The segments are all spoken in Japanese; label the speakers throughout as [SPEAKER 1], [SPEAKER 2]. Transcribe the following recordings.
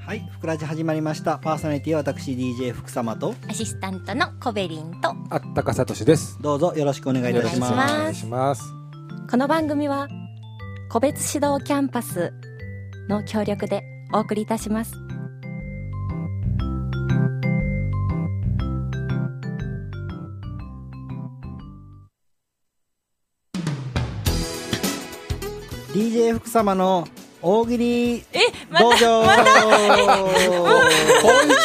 [SPEAKER 1] はい、ふくらじ始まりました。パーソナリティは私 DJ 福様と、
[SPEAKER 2] アシスタントのコベリンと
[SPEAKER 3] あったかさとしです。
[SPEAKER 1] どうぞよろしくお願いいたします。
[SPEAKER 2] お願いします
[SPEAKER 3] お願いします。
[SPEAKER 2] この番組は個別指導キャンパスの協力でお送りいたします
[SPEAKER 1] DJ 福様の大喜利
[SPEAKER 2] え
[SPEAKER 1] 道場。
[SPEAKER 3] 今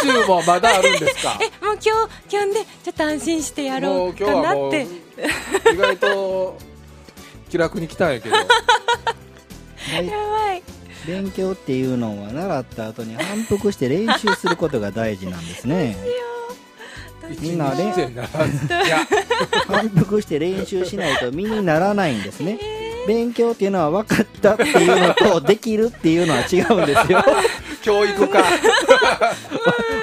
[SPEAKER 3] 週 もまだあるんですか？
[SPEAKER 2] えもう今日今日ねちょっと安心してやろうかなって。
[SPEAKER 3] 意外と気楽に来たんやけど。
[SPEAKER 1] は い
[SPEAKER 2] やばい。
[SPEAKER 1] 勉強っていうのは習った後に反復して練習することが大事なんですね。みんなね
[SPEAKER 3] 一日でならずいや、
[SPEAKER 1] 反復して練習しないと身にならないんですね。勉強っていうのは分かったっていうのとできるっていうのは違うんですよ。
[SPEAKER 3] 教育か。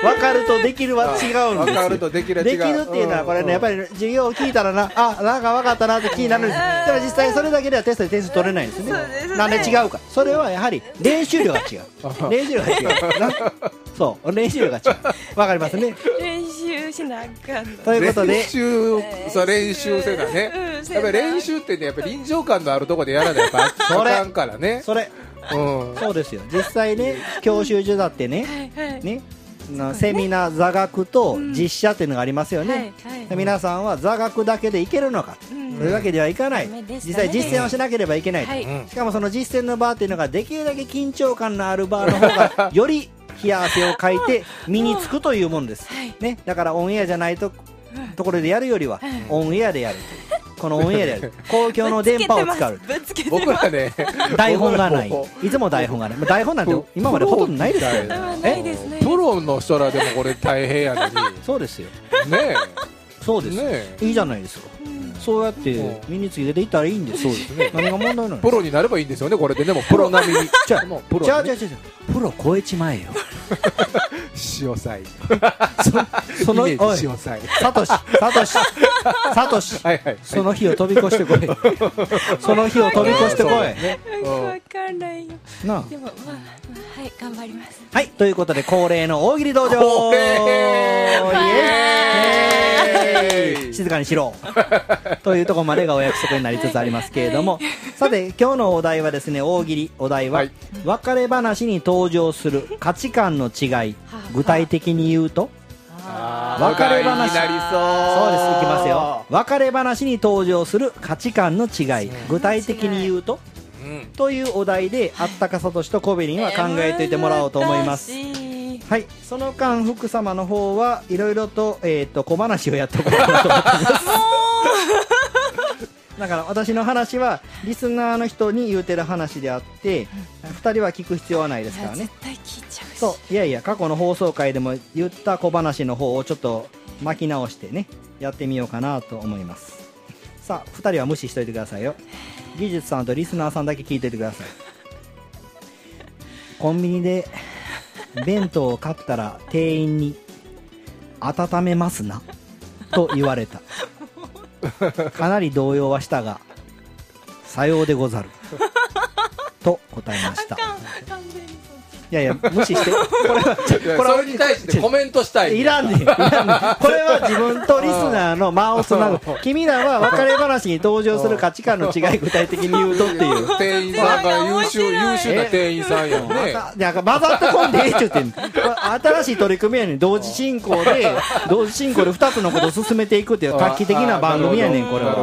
[SPEAKER 1] 分かるとできるは違うんですよ。
[SPEAKER 3] 分かるとできるは違う
[SPEAKER 1] できるっていうのはこれね、やっぱり授業を聞いたらな、あ、なんか分かったなって気になるんです。だから実際それだけではテストで点数取れないんですね。なんで違うか。それはやはり練習量が違う。練習量が違う。なそう、練習量が違う。わかりますね。
[SPEAKER 2] 練習しなあかんの
[SPEAKER 1] ということで
[SPEAKER 3] 練、習、そう練習せなね。
[SPEAKER 2] うん
[SPEAKER 3] やっぱり練習ってね、やっぱり臨場感のあるところでやらないとあかんからね。
[SPEAKER 1] それ、
[SPEAKER 3] うん。
[SPEAKER 1] そうですよ。実際ね、教習所だってね、ね、なセミナー座学と実写っていうのがありますよね。で皆さんは座学だけでいけるのか、
[SPEAKER 2] うん。
[SPEAKER 1] そういうわけではいかない、実際実践をしなければいけないしかもその実践の場っていうのができるだけ緊張感のある場の方が より冷や汗をかいて身につくというものです、
[SPEAKER 2] はい。
[SPEAKER 1] ね、だからオンエアじゃないとところでやるよりは
[SPEAKER 2] はい。
[SPEAKER 1] オンエアでやるこのオンエアで 公共の電波を使う。
[SPEAKER 3] 僕らね、
[SPEAKER 1] 台本がない。
[SPEAKER 3] 僕
[SPEAKER 1] いつも台本がない。まあ台本なんて今までほとんどないですよ。
[SPEAKER 3] プロみたい
[SPEAKER 2] あないですね。
[SPEAKER 3] プロの人らでもこれ大変やのに。
[SPEAKER 1] そうですよ。
[SPEAKER 3] ね
[SPEAKER 1] そうですよ、
[SPEAKER 3] ね
[SPEAKER 1] いいじゃないですか。そうやって身につけていったらいいんです。よ何が問題なの
[SPEAKER 3] プロになればいいんですよね、これで。でも、プロ並みに。
[SPEAKER 1] じゃあ
[SPEAKER 3] もうプロ
[SPEAKER 1] じゃあ
[SPEAKER 3] ね
[SPEAKER 1] じゃあじゃあプロ超えちまえよ
[SPEAKER 3] 塩菜。
[SPEAKER 1] その。サトシサトシサトシ。
[SPEAKER 3] はいはい。
[SPEAKER 1] その日を飛び越してこい。その日を飛び越してこい、
[SPEAKER 2] わかんない。よ。
[SPEAKER 1] なあ。
[SPEAKER 2] でもまあ、まあ、はい頑張ります。
[SPEAKER 1] はいということで恒例の大喜利道場。イエーイ静かにしろ。というところまでがお約束になりつつありますけれども。さて今日のお題はですね大喜利。お題は、
[SPEAKER 3] はい。
[SPEAKER 1] 別れ話に登場する価値観の違い。具体的に言うと別れ話。
[SPEAKER 3] そう。
[SPEAKER 1] そうです。いきますよ。別れ話に登場する価値観の違い。具体的に言うと
[SPEAKER 3] うん。
[SPEAKER 1] というお題であったかさとしとコベリンは考えておいてもらおうと思いますはい。その間福様の方はいろいろと,、えー、と小話をやっておこうかなと思ってます。だから私の話はリスナーの人に言うてる話であって2人は聞く必要はないですからね。
[SPEAKER 2] 絶対聞いちゃうし。
[SPEAKER 1] そう。いやいや過去の放送回でも言った小話の方をちょっと巻き直してねやってみようかなと思います。さあ2人は無視しといてくださいよ。技術さんとリスナーさんだけ聞いててください。コンビニで弁当を買ったら店員に「温めますな」と言われた。かなり動揺はしたが「さようでござる」と答えました
[SPEAKER 2] 完全に
[SPEAKER 1] いやいや、無視して。これは、これは
[SPEAKER 3] それに対してコメントしたい。
[SPEAKER 1] いらんねん。いらんねん。これは自分とリスナーの間をつなぐ。君らは別れ話に登場する価値観の違い具体的に言うとっていう。
[SPEAKER 3] 店員さんが優秀、優秀な店員さんやんね。
[SPEAKER 1] いや混ざってこんでええっちゅうてんこれ新しい取り組みやねん同時進行で同時進行で2つのことを進めていくっていう画期的な番組やねんこれは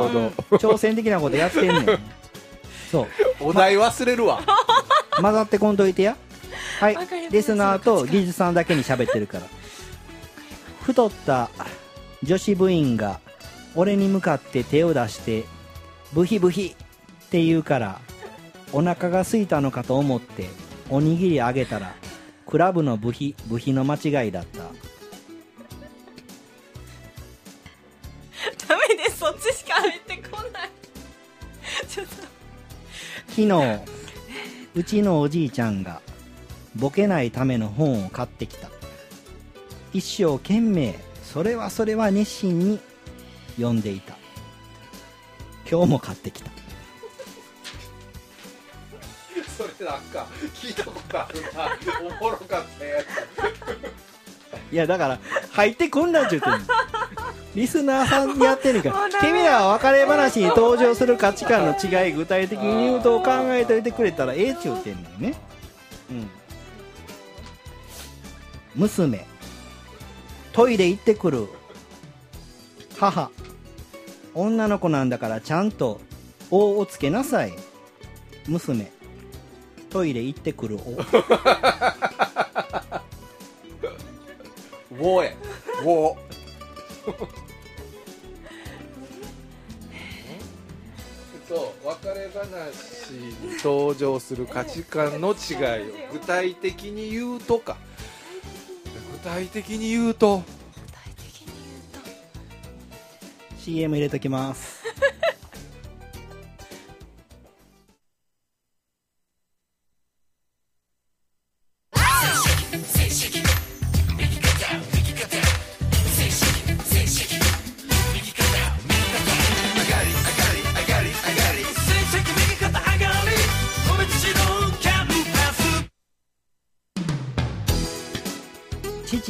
[SPEAKER 1] 挑戦的なことやってんねんそう
[SPEAKER 3] お題忘れるわ。
[SPEAKER 1] 混ざってこんといてや。はい。リスナーと技術さんだけに喋ってるから。太った女子部員が俺に向かって手を出してブヒブヒって言うからお腹が空いたのかと思っておにぎりあげたらクラブの部費部費の間違いだった。
[SPEAKER 2] ダメです。そっちしか入ってこない。ちょっと。
[SPEAKER 1] 昨日うちのおじいちゃんがボケないための本を買ってきた。一生懸命それはそれは熱心に読んでいた。今日も買ってきた。
[SPEAKER 3] それなんか聞いたことあるな。おもろかったや
[SPEAKER 1] いやだから入ってこんなんちゅうてんのリスナーさんにやってんねんから 君らは別れ話に登場する価値観の違い具体的に言うと考えといてくれたらええちゅうてんのよね。うん。娘。トイレ行ってくる。母。女の子なんだからちゃんと「お」をつけなさい。娘。トイレ行ってくるお
[SPEAKER 3] つウォーや。ウォーと別れ話。に登場する価値観の違いを具体的に言うとか。具体的に言うと
[SPEAKER 2] 具体的に言うと。
[SPEAKER 1] CM 入れときます。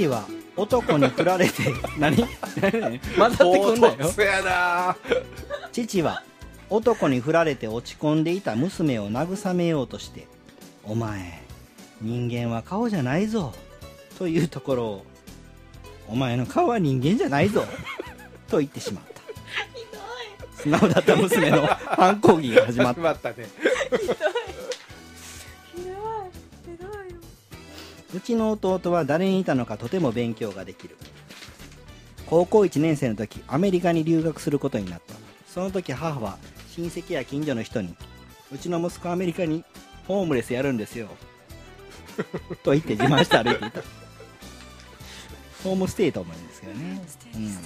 [SPEAKER 1] 父は男に振られて何？何 混ざってくんなよ。
[SPEAKER 3] 唐突やな。
[SPEAKER 1] 父は男に振られて落ち込んでいた娘を慰めようとして「お前人間は顔じゃないぞ」というところを「お前の顔は人間じゃないぞ」と言ってしまった。素直だった娘の反抗議が始まっ
[SPEAKER 3] 始まったね。
[SPEAKER 2] ひどい
[SPEAKER 1] うちの弟は誰にいたのかとても勉強ができる。高校1年生の時アメリカに留学することになった。その時母は親戚や近所の人にうちの息子アメリカにホームレスやるんですよ。と言って自慢して歩いていたホームステイと思うんですけどね。うん。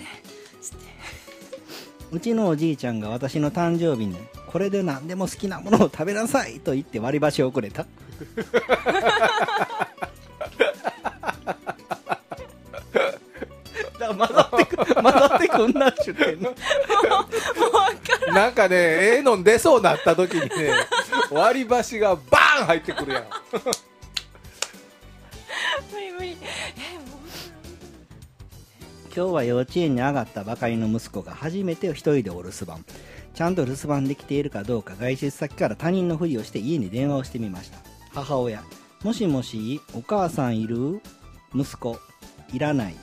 [SPEAKER 1] うちのおじいちゃんが私の誕生日にこれで何でも好きなものを食べなさいと言って割り箸をくれた。ざってくんなっちゅってんの？
[SPEAKER 3] なんかねええの出そうになった時にね割り箸がバーン入ってくるやん。
[SPEAKER 2] 無理無理。えもう
[SPEAKER 1] 今日は幼稚園に上がったばかりの息子が初めて一人でお留守番。ちゃんと留守番できているかどうか外出先から他人のふりをして家に電話をしてみました。母親。もしもしお母さんいる？息子。いらない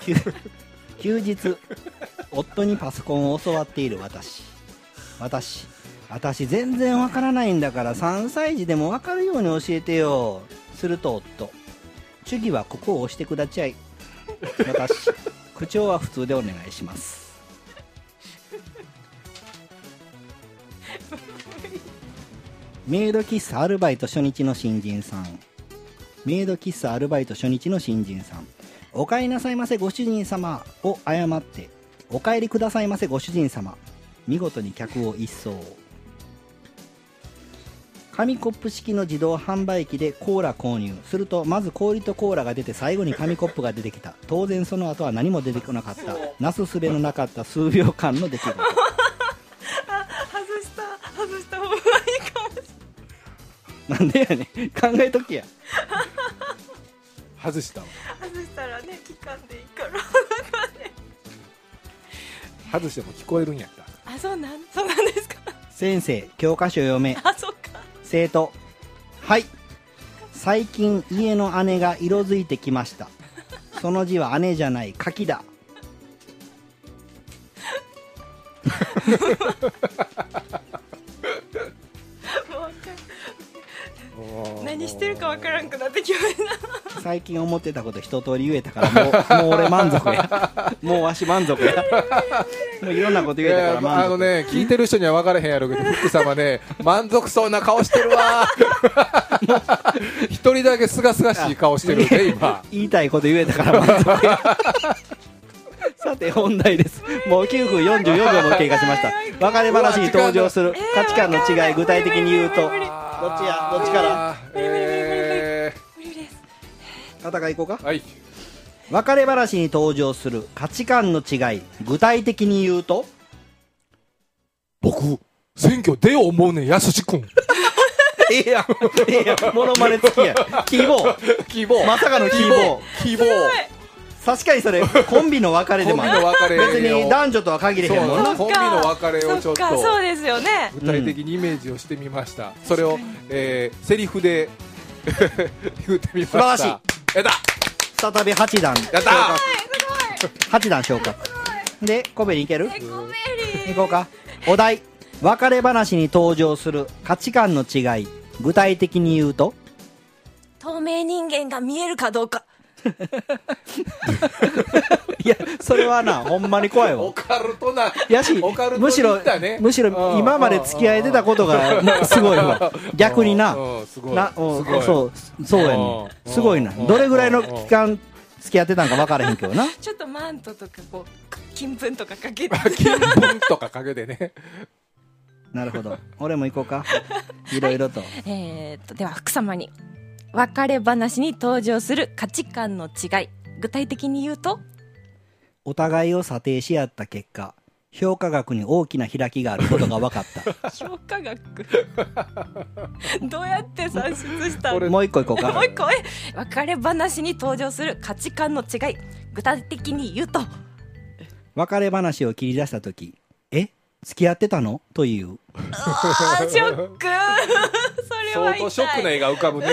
[SPEAKER 1] 休 休日夫にパソコンを教わっている私。私私全然わからないんだから3歳児でもわかるように教えてよ。すると夫。主義はここを押してくだちゃい。私 口調は普通でお願いします。メイド喫茶アルバイト初日の新人さん。メイド喫茶アルバイト初日の新人さんお帰りなさいませご主人様を誤ってお帰りくださいませご主人様見事に客を一掃紙コップ式の自動販売機でコーラ購入するとまず氷とコーラが出て最後に紙コップが出てきた当然その後は何も出てこなかったなすすべのなかった数秒間の出来事
[SPEAKER 2] 外した外した方がいいかもし
[SPEAKER 1] なんでやねん。考えときや
[SPEAKER 3] 外したわ。
[SPEAKER 2] 外したらね聞かんでいいから。
[SPEAKER 3] 外しても聞こえるんやった。
[SPEAKER 2] あそうなんそうなんですか。
[SPEAKER 1] 先生教科書読め。
[SPEAKER 2] あそっか。
[SPEAKER 1] 生徒はい。最近家の姉が色づいてきました。その字は姉じゃない柿だ。
[SPEAKER 2] 何してるかわからんくなってきました
[SPEAKER 1] 最近思ってたこと一通り言えたからもう もう俺満足や。もうわし満足や。もういろんなこと言えたから満足。
[SPEAKER 3] あのね聞いてる人には分からへんやろうけどフック様ね満足そうな顔してるわ。一人だけすがすがしい顔してるね今。
[SPEAKER 1] 言いたいこと言えたから満足や。さて本題です。もう9分44秒も経過しました。別れ話に登場する価値観の違い具体的に言うとどっちや？どっちから？
[SPEAKER 3] え
[SPEAKER 2] 無理です
[SPEAKER 1] 戦い行こうか。
[SPEAKER 3] ーはい。
[SPEAKER 1] 別れ話に登場する価値観の違い具体的に言うと？
[SPEAKER 3] 僕選挙出よう思うねんやすし君。
[SPEAKER 1] ええやん。ええやん。モノマネ付きや。希望。
[SPEAKER 3] 希望。
[SPEAKER 1] まさかの希望。
[SPEAKER 3] 希望。
[SPEAKER 1] 確かにそれ、コンビの別れでもある。
[SPEAKER 3] 別
[SPEAKER 1] に男女とは限れへんもんな。
[SPEAKER 3] コンビの別れをちょっと。
[SPEAKER 2] そうですよね。
[SPEAKER 3] 具体的にイメージをしてみました、それを、えー、セリフで 言ってみました。
[SPEAKER 1] 素晴らしい
[SPEAKER 3] やった
[SPEAKER 1] 再び8段。
[SPEAKER 3] やった
[SPEAKER 1] 8段昇格。で、コベリいける？
[SPEAKER 2] えコメリ
[SPEAKER 1] いこうか。お題。別れ話に登場する価値観の違い。具体的に言うと？
[SPEAKER 2] 透明人間が見えるかどうか
[SPEAKER 1] いや、それはな、ほんまに怖いわ
[SPEAKER 3] オ。カルトな
[SPEAKER 1] やし
[SPEAKER 3] オカルト、
[SPEAKER 1] むしろむしろ今まで付き合えてたことがなすごいわ。逆にな。
[SPEAKER 3] うんすごい
[SPEAKER 1] な、うん
[SPEAKER 3] すごい
[SPEAKER 1] そう、そうやね。すごいな。
[SPEAKER 3] うん
[SPEAKER 1] どれぐらいの期間付き合ってたんか分からへんけどな。
[SPEAKER 2] ちょっとマントとかこう金粉とかかけて
[SPEAKER 3] 金粉とかかけてね
[SPEAKER 1] なるほど。俺も行こうか。いろいろと。
[SPEAKER 2] えーっとでは福様に別れ話に登場する価値観の違い。具体的に言うと？
[SPEAKER 1] お互いを査定し合った結果、評価額に大きな開きがあることが分かった。
[SPEAKER 2] 評価額。どうやって算出したの？
[SPEAKER 1] もう一個行こうか。
[SPEAKER 2] もう一個。え別れ話に登場する価値観の違い。具体的に言うと？
[SPEAKER 1] 別れ話を切り出したとき、え付き合ってたの？という。
[SPEAKER 2] あーショック。それは
[SPEAKER 3] 相当ショックな
[SPEAKER 2] 痛い
[SPEAKER 3] 絵が浮かぶね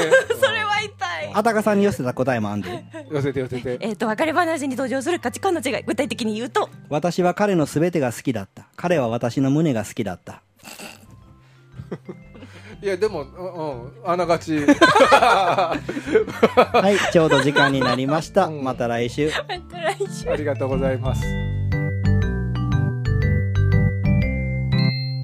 [SPEAKER 1] あたかさんに寄せた答えもあんで。
[SPEAKER 3] 寄せて寄せて
[SPEAKER 2] えーっと別れ話に登場する価値観の違い具体的に言うと
[SPEAKER 1] 私は彼の全てが好きだった。彼は私の胸が好きだった。
[SPEAKER 3] いやでもうんうんあながち
[SPEAKER 1] はい、ちょうど時間になりました。
[SPEAKER 3] うん
[SPEAKER 1] また来週。
[SPEAKER 2] また来週
[SPEAKER 3] ありがとうございます